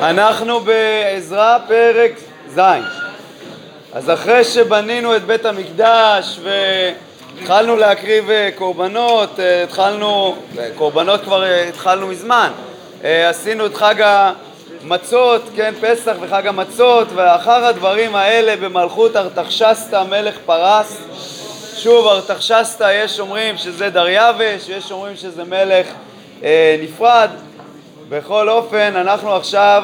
אנחנו בעזרא פרק ז'. אז אחרי שבנינו את בית המקדש והתחלנו להקריב אה, קורבנות, אה, התחלנו, אה, קורבנות כבר התחלנו מזמן, עשינו את חג המצות, כן, פסח וחג המצות, ואחר הדברים האלה במלכות ארתחשסתא מלך פרס, שוב ארתחשסתא יש אומרים שזה דריווש, יש אומרים שזה מלך נפרד, בכל אופן, אנחנו עכשיו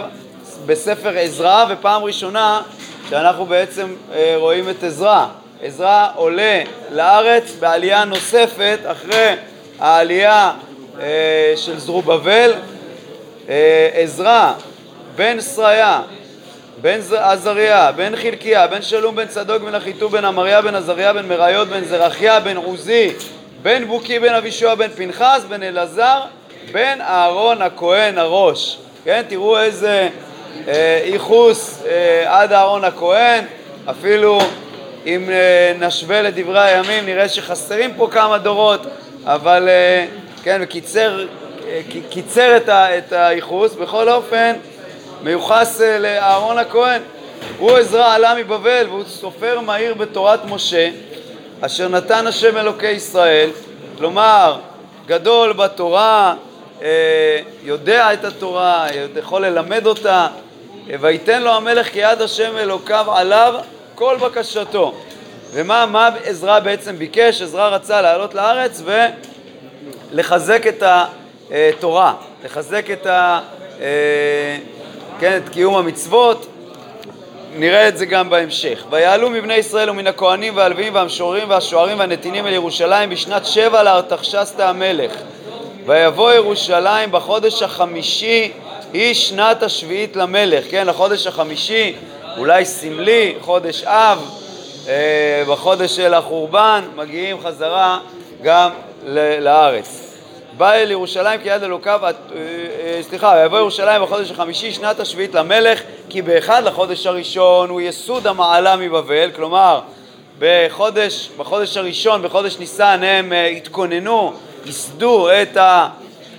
בספר עזרא, ופעם ראשונה שאנחנו בעצם אה, רואים את עזרא. עזרא עולה לארץ בעלייה נוספת אחרי העלייה אה, של זרובבל. אה, עזרא, בן שריה, בן עזריה, בן חלקיה, בן שלום, בן צדוק, בן אחיטוב, בן אמריה, בן עזריה, בן מראיות, בן זרחיה, בן עוזי, בן בוקי, בן אבישוע, בן פנחס, בן אלעזר, בן אהרון הכהן הראש. כן, תראו איזה אה, ייחוס אה, עד אהרון הכהן, אפילו אם אה, נשווה לדברי הימים נראה שחסרים פה כמה דורות, אבל אה, כן, וקיצר אה, קיצר את, ה, את הייחוס, בכל אופן מיוחס אה, לאהרון הכהן. הוא עזרא עלה מבבל והוא סופר מהיר בתורת משה אשר נתן השם אלוקי ישראל, כלומר גדול בתורה, יודע את התורה, יכול ללמד אותה, ויתן לו המלך כי יד השם אלוקיו עליו כל בקשתו. ומה עזרא בעצם ביקש? עזרא רצה לעלות לארץ ולחזק את התורה, לחזק את, ה, אה, כן, את קיום המצוות, נראה את זה גם בהמשך. ויעלו מבני ישראל ומן הכהנים והלווים והמשוררים והשוערים והנתינים אל ירושלים בשנת שבע לארתחשסתא המלך. ויבוא ירושלים בחודש החמישי היא שנת השביעית למלך, כן, החודש החמישי, אולי סמלי, חודש אב, אה, בחודש של החורבן, מגיעים חזרה גם לארץ. בא אל ירושלים כי יד אלוקיו, אה, אה, סליחה, ויבוא ירושלים בחודש החמישי, שנת השביעית למלך, כי באחד לחודש הראשון הוא יסוד המעלה מבבל, כלומר, בחודש, בחודש הראשון, בחודש ניסן, הם אה, התכוננו, ייסדו את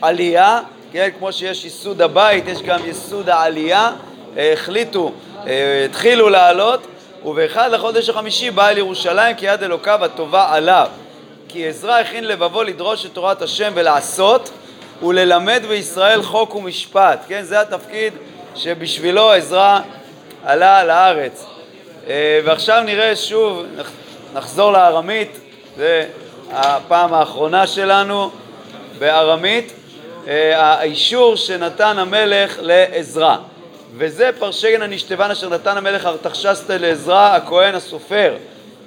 העלייה, כן, כמו שיש ייסוד הבית, יש גם ייסוד העלייה, החליטו, התחילו לעלות, ובאחד לחודש החמישי בא אל ירושלים כי יד אלוקיו הטובה עליו. כי עזרא הכין לבבו לדרוש את תורת השם ולעשות וללמד בישראל חוק ומשפט, כן? זה התפקיד שבשבילו עזרא עלה לארץ. אה, ועכשיו נראה שוב, נחזור לארמית, זה הפעם האחרונה שלנו בארמית, אה, האישור שנתן המלך לעזרא. וזה פרשגן הנשתבן אשר נתן המלך ארתחשסתא לעזרא הכהן הסופר.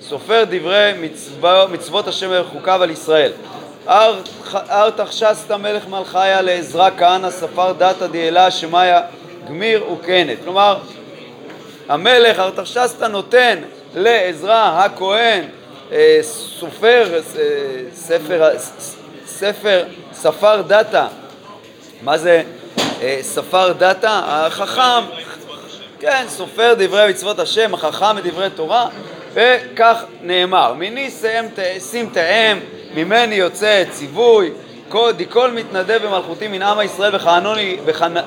סופר דברי מצוו, מצוות השם וחוקיו על ישראל. ארתחשסתא מלך מלכיה לעזרא כהנא ספר דתא דאלה שמאיה גמיר וקנת. כלומר, המלך ארתחשסתא נותן לעזרא הכהן סופר, אה, ספר, ספר, ספר דתא. מה זה אה, ספר דתא? החכם, כן, סופר דברי מצוות השם, החכם מדברי תורה. וכך נאמר, מיני שים תאם, ממני יוצא ציווי, כל מתנדב במלכותי מן עם ישראל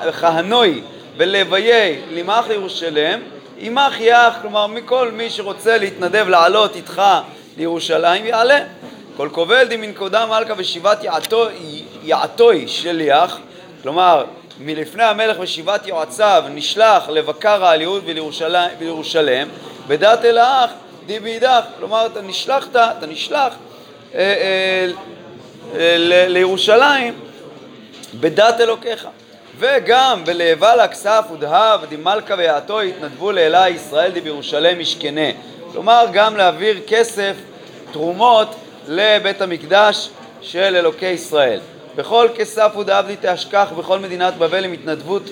וכהנוי ולוויי למח לירושלם, עמך יח, כלומר מכל מי שרוצה להתנדב לעלות איתך לירושלים יעלה. כל כובל דמין קודם מלכה ושיבת יעתוי שליח, כלומר מלפני המלך ושיבת יועציו נשלח לבקר העליהות בירושלים, בדת אל האח די באידך, כלומר אתה נשלחת, אתה נשלח אה, אה, אה, לירושלים בדת אלוקיך. וגם ולאבל הכסף ודהב דמלכה ויעתו התנדבו לאלה ישראל די בירושלים משכנה. כלומר גם להעביר כסף, תרומות לבית המקדש של אלוקי ישראל. בכל כסף ודעבדי תשכח בכל מדינת בבל עם התנדבות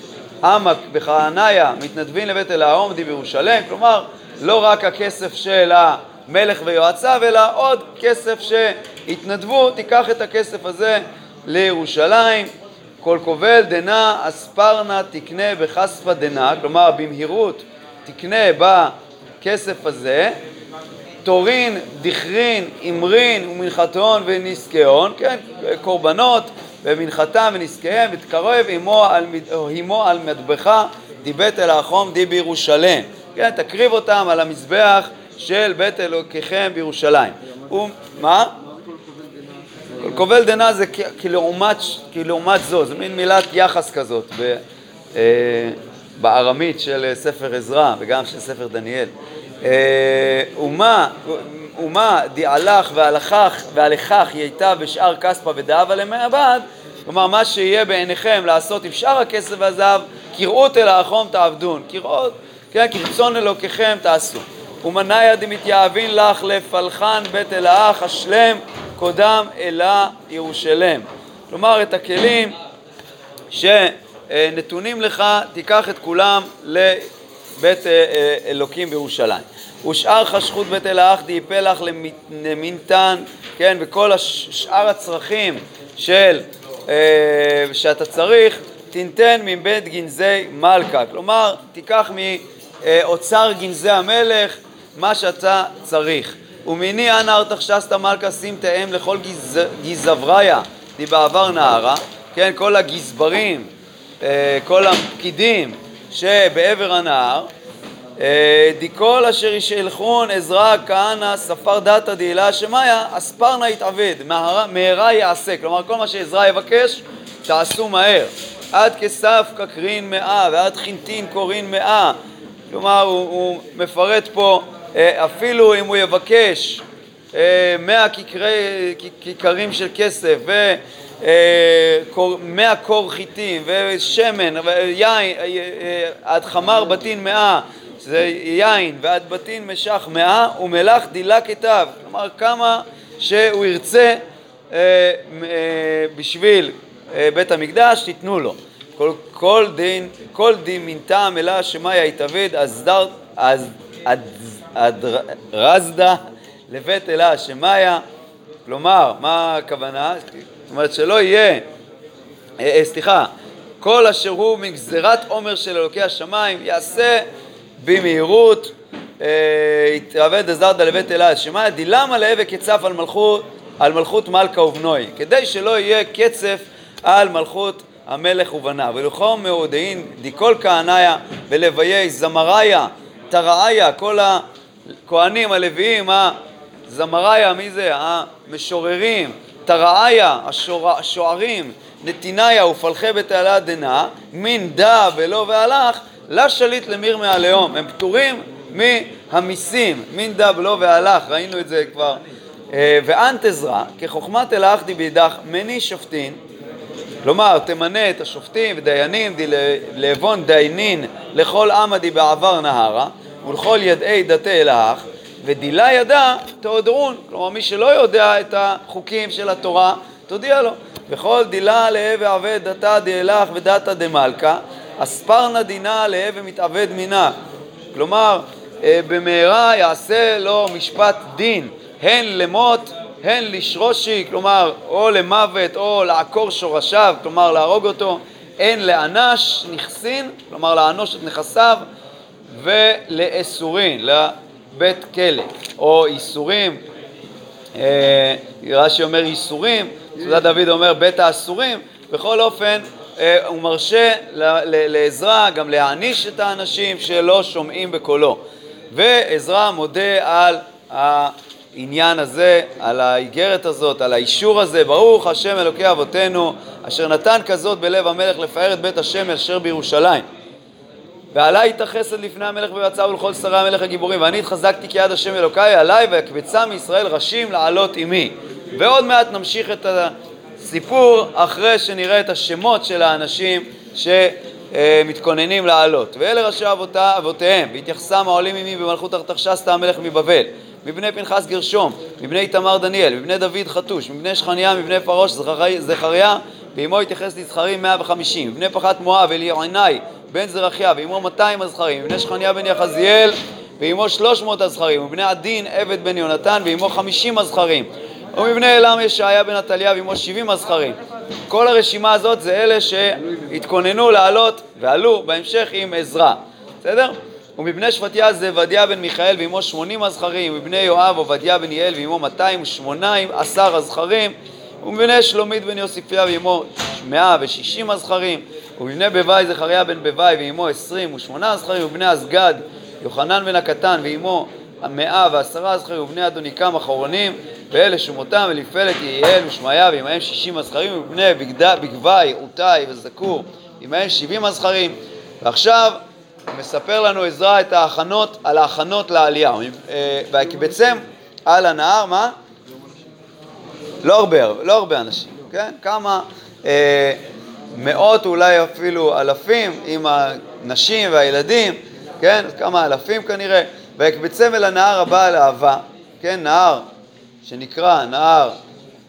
עמק בכהניה מתנדבים לבית אל העומדי בירושלים, כלומר לא רק הכסף של המלך ויועציו, אלא עוד כסף שהתנדבו, תיקח את הכסף הזה לירושלים. כל כובל דנה אספרנה תקנה בכספא דנה, כלומר במהירות תקנה בכסף הזה, תורין, דכרין, אמרין ומנחתון ונסקהון, כן, קורבנות ומנחתם ונזקיהם ותקרב עמו על, על מטבחה די בית אלאחום די בירושלם. כן, תקריב אותם על המזבח של בית אלוקיכם בירושלים. מה? כל קובל דנה זה כלעומת, כלעומת זו, זה מין מילת יחס כזאת ב, אה, בארמית של ספר עזרא וגם של ספר דניאל. אה, ומה, ומה דהלך והלכך והלכך היא הייתה בשאר כספא ודאבה למעבד, כלומר מה שיהיה בעיניכם לעשות עם שאר הכסף והזהב, כראות אל האחום תעבדון, כראות, כן, כרצון אלוקיכם תעשו. ומניה דמתייאבין לך לפלחן בית אל האח השלם קודם אלה ירושלם. כלומר את הכלים שנתונים לך, תיקח את כולם לבית אה, אה, אלוקים בירושלים. ושאר חשכות בית אל האח דייפה לך למינתן, כן, וכל שאר הצרכים של, אה, שאתה צריך, תינתן מבית גנזי מלכה. כלומר, תיקח מאוצר גנזי המלך מה שאתה צריך. ומיני אנא ארתחשסתא מלכה שים תאם לכל גזבריה בעבר נהרה, כן, כל הגזברים, אה, כל הפקידים שבעבר הנהר, אה, דכל אשר ישלחון עזרא כהנא ספר דתא דהילה שמיא אספרנה יתעבד מהרה יעשה. כלומר כל מה שעזרא יבקש תעשו מהר. עד כסף כקרין מאה ועד חינטין קורין מאה. כלומר הוא, הוא מפרט פה אה, אפילו אם הוא יבקש אה, מאה כיכרים של כסף ומאה אה, קור חיטים ושמן ויין עד חמר בתין מאה זה יין ועד בתין משך מאה ומלח דילה כתב כלומר כמה שהוא ירצה בשביל בית המקדש תיתנו לו. כל, כל דין, כל דין מינתה מלה שמאיה יתאבד אז, אז, אז רזדה לבית אלה שמאיה, כלומר, מה הכוונה? זאת אומרת שלא יהיה, אה, אה, סליחה, כל אשר הוא מגזירת עומר של אלוקי השמיים יעשה במהירות אה, יתעבד הזרדה לבית אלה שמאיה דילמה להבק קצף על מלכות, על מלכות מלכה ובנוי כדי שלא יהיה קצף על מלכות המלך ובניו ולכום מאודאין דיקול כהניה ולוויי זמריה תראיה כל. הכהנים, הלוויים, הזמריה, מי זה? המשוררים, תראיה, השוערים, נתיניה ופלחי בתעלה דנה, מין דא ולא והלך, לשליט למיר מהלאום. הם פטורים מהמיסים, מין דא ולא והלך, ראינו את זה כבר. אה, ואנט עזרא, כחוכמת אל האחדי בידך, מני שופטין, כלומר, תמנה את השופטים ודיינים, די לעוון דיינין לכל עמדי בעבר נהרה, ולכל ידעי דתי אלך, ודילה ידע תהודרון, כלומר מי שלא יודע את החוקים של התורה, תודיע לו. וכל דילה להווה עבד דתא דאלך ודתא דמלכה, אספרנה דינה להווה מתעבד מינה. כלומר, אה, במהרה יעשה לו משפט דין, הן למות, הן לשרושי, כלומר, או למוות או לעקור שורשיו, כלומר להרוג אותו, הן לאנש נכסין, כלומר לאנוש את נכסיו, ולאסורין, לבית כלא, או איסורים, אה, רש"י אומר איסורים, סעודת דוד אומר בית האסורים, בכל אופן הוא מרשה לעזרא גם להעניש את האנשים שלא שומעים בקולו. ועזרא מודה על העניין הזה, על האיגרת הזאת, על האישור הזה, ברוך השם אלוקי אבותינו, אשר נתן כזאת בלב המלך לפאר את בית השם אשר בירושלים. ועלי את החסד לפני המלך ויועציו ולכל שרי המלך הגיבורים ואני התחזקתי כי יד השם אלוקיי עלי ויקבצה מישראל ראשים לעלות עמי ועוד מעט נמשיך את הסיפור אחרי שנראה את השמות של האנשים שמתכוננים לעלות. ואלה ראשי אבותה, אבותיהם והתייחסם העולים עמי במלכות ארתחשסתא המלך מבבל מבני פנחס גרשום, מבני איתמר דניאל, מבני דוד חתוש, מבני שכניה, מבני פרוש זכריה, ועמו התייחס לזכרים 150, מבני פחת מואב, אליעינאי, בן זרחיה, ועמו 200 הזכרים, מבני שכניה בן יחזיאל, ועמו 300 הזכרים, ומבני עדין עבד בן יונתן, ועמו 50 הזכרים, ומבני אלם ישעיה בן עתליה, ועמו 70 הזכרים. כל הרשימה הזאת זה אלה שהתכוננו לעלות ועלו בהמשך עם עזרא, בסדר? ומבני שבטיה זה עבדיה בן מיכאל ועמו 80 הזכרים, ומבני יואב עובדיה בן יעל ועמו 218 הזכרים, ומבני שלומית בן יוסיפיה ועמו 160 הזכרים, ובבני בוואי זכריה בן בוואי ועמו עשרים ושמונה זכרים ובני אסגד יוחנן בן הקטן ועמו המאה ועשרה זכרים ובני אדוניקם אחרונים ואלה שמותם אליפלת יעל ושמעיה ועמהם שישים הזכרים ובני בגבי עותי וזכור עמהם שבעים הזכרים ועכשיו מספר לנו עזרא את ההכנות על ההכנות לעלייה אה, ויקבצם על הנהר מה? לא הרבה, לא הרבה אנשים, כן? כמה אה, מאות אולי אפילו אלפים עם הנשים והילדים, כן? כמה אלפים כנראה ויקבצם אל הנהר הבא על אהבה, כן? נהר שנקרא נהר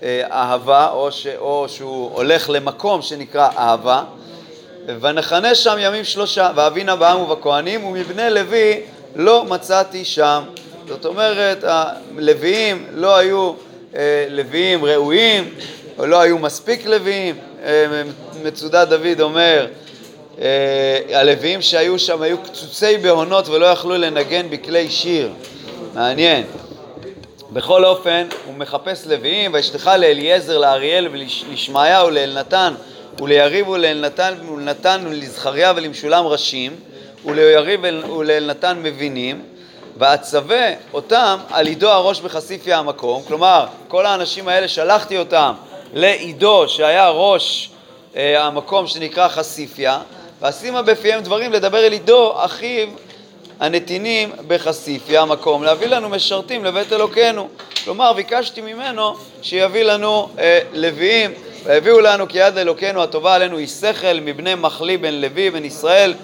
אה, אהבה או, ש, או שהוא הולך למקום שנקרא אהבה ונכנה שם ימים שלושה ואבינה בעם ובכהנים ומבני לוי לא מצאתי שם זאת אומרת הלוויים לא היו אה, לוויים ראויים או לא היו מספיק לוויים אה, מצודת דוד אומר הלוויים שהיו שם היו קצוצי בהונות ולא יכלו לנגן בכלי שיר. מעניין. בכל אופן, הוא מחפש לוויים, וישלחה לאליעזר, לאריאל ולשמעיה ולאלנתן וליריב ולאלנתן ולנתן ולזכריה ולמשולם ראשים וליריב ולאלנתן מבינים ואצווה אותם על עידו הראש בחשיפיה המקום. כלומר כל האנשים האלה שלחתי אותם לעידו שהיה ראש אה, המקום שנקרא חשיפיה ואשימה בפיהם דברים לדבר אל עידו אחיו הנתינים בחשיפיה המקום להביא לנו משרתים לבית אלוקינו. כלומר ביקשתי ממנו שיביא לנו אה, לוויים. והביאו לנו כי יד אלוקינו הטובה עלינו היא שכל מבני מחלי בן לוי בן ישראל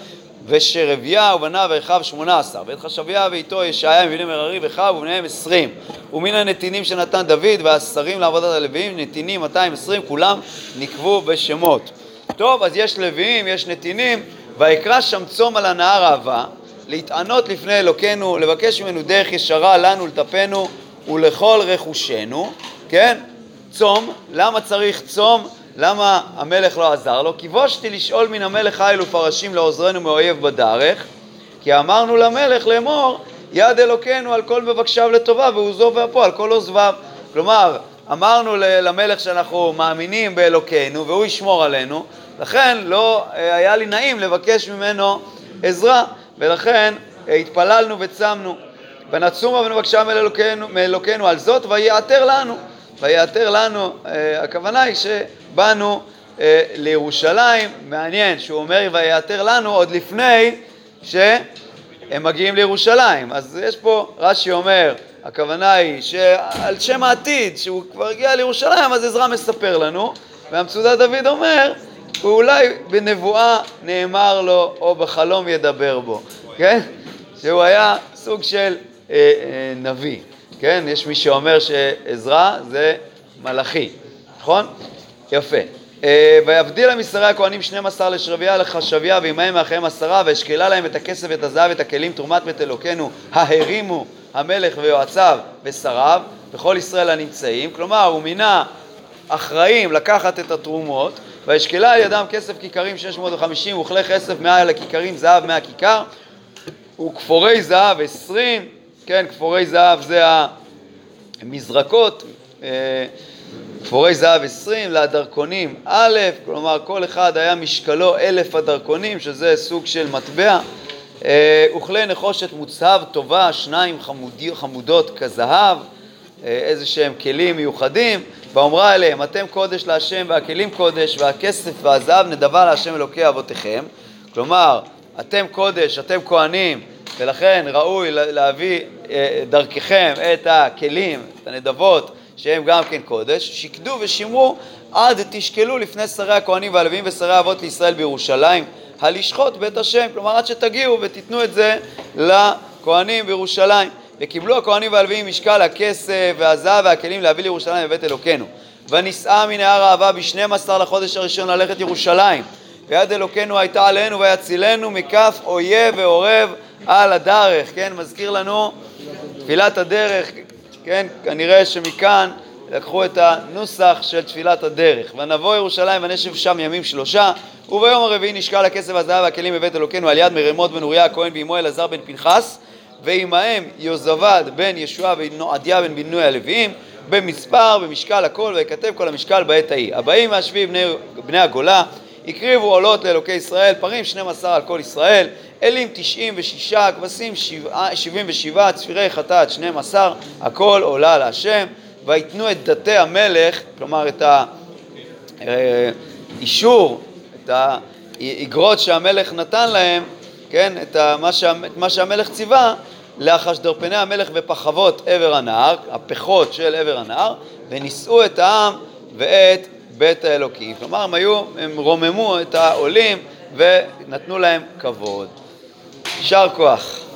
ושרביה ובניו ואחיו שמונה עשר. ואת חשביה ואיתו ישעיה מבני מררי ואחיו ובניהם עשרים. ומן הנתינים שנתן דוד והשרים לעבודת הלוויים נתינים 220 כולם נקבו בשמות טוב אז יש לוויים יש נתינים ויקרא שם צום על הנהר אהבה להתענות לפני אלוקינו לבקש ממנו דרך ישרה לנו לטפנו ולכל רכושנו כן צום, למה צריך צום? למה המלך לא עזר לו? כי בושתי לשאול מן המלך חיל ופרשים לעוזרנו מאויב בדרך, כי אמרנו למלך לאמור יד אלוקינו על כל מבקשיו לטובה והוא זו והפועל על כל עוזביו. כלומר, אמרנו למלך שאנחנו מאמינים באלוקינו והוא ישמור עלינו, לכן לא אה, היה לי נעים לבקש ממנו עזרה, ולכן אה, התפללנו וצמנו. ונצומה ונבקשה מאלוקינו, מאלוקינו על זאת ויעתר לנו. ויעתר לנו, אה, הכוונה היא שבאנו לירושלים, מעניין שהוא אומר ויעתר לנו עוד לפני שהם מגיעים לירושלים. אז יש פה, רש"י אומר, הכוונה היא שעל שם העתיד, שהוא כבר הגיע לירושלים, אז עזרא מספר לנו, והמצודת דוד אומר, ואולי בנבואה נאמר לו, או בחלום ידבר בו, כן? שהוא היה סוג של אה, אה, נביא. כן? יש מי שאומר שעזרא זה מלאכי, נכון? יפה. אה, ויבדיל המשרי הכהנים 12 לשרביה לחשביה ועמהם מאחיהם עשרה ואשקלה להם את הכסף ואת הזהב ואת הכלים תרומת בית אלוקינו ההרימו המלך ויועציו ושריו וכל ישראל הנמצאים. כלומר הוא מינה אחראים לקחת את התרומות וישקלה על ידם כסף כיכרים 650 וכלי כסף מעל הכיכרים זהב מהכיכר וכפורי זהב 20 כן, כפורי זהב זה המזרקות, אה, כפורי זהב עשרים, לדרכונים א', כלומר כל אחד היה משקלו אלף הדרכונים, שזה סוג של מטבע, וכלי נחושת מוצהב טובה, שניים חמודי, חמודות כזהב, אה, איזה שהם כלים מיוחדים, ואומרה אליהם, אתם קודש להשם והכלים קודש והכסף והזהב נדבה להשם אלוקי אבותיכם, כלומר, אתם קודש, אתם כהנים, ולכן ראוי להביא אה, דרככם את הכלים, את הנדבות, שהם גם כן קודש, שקדו ושמרו עד תשקלו לפני שרי הכהנים והלווים ושרי האבות לישראל בירושלים, הלשחוט בית השם, כלומר עד שתגיעו ותיתנו את זה לכהנים בירושלים. וקיבלו הכהנים והלווים משקל הכסף והזהב והכלים להביא לירושלים בבית אלוקינו. ונישאה מנהר האהבה בשנים עשר לחודש הראשון ללכת ירושלים. ויד אלוקינו הייתה עלינו ויצילנו מכף אויב ועורב על הדרך, כן? מזכיר לנו תפילת הדרך, כן? כנראה שמכאן לקחו את הנוסח של תפילת הדרך. ונבוא ירושלים ונשב שם ימים שלושה, וביום הרביעי נשקל הכסף והזהב והכלים בבית אלוקינו על יד מרמות בן אוריה הכהן ועמו אלעזר בן פנחס, ועמהם יוזבד בן ישועה ונועדיה בן בינוי הלוויים, במספר, במשקל הכל, ויכתב כל המשקל בעת ההיא. הבאים מהשביעי בני, בני הגולה, הקריבו עולות לאלוקי ישראל, פרים 12 על כל ישראל, אלים 96, כבשים 77, צפירי חטאת 12, הכל עולה להשם, ויתנו את דתי המלך, כלומר את האישור, את האגרות שהמלך נתן להם, כן, את מה שהמלך ציווה, לאחשדרפני המלך בפחבות עבר הנהר, הפחות של עבר הנהר, ונישאו את העם ואת בית האלוקים. כלומר, הם היו, הם רוממו את העולים ונתנו להם כבוד. יישר כוח.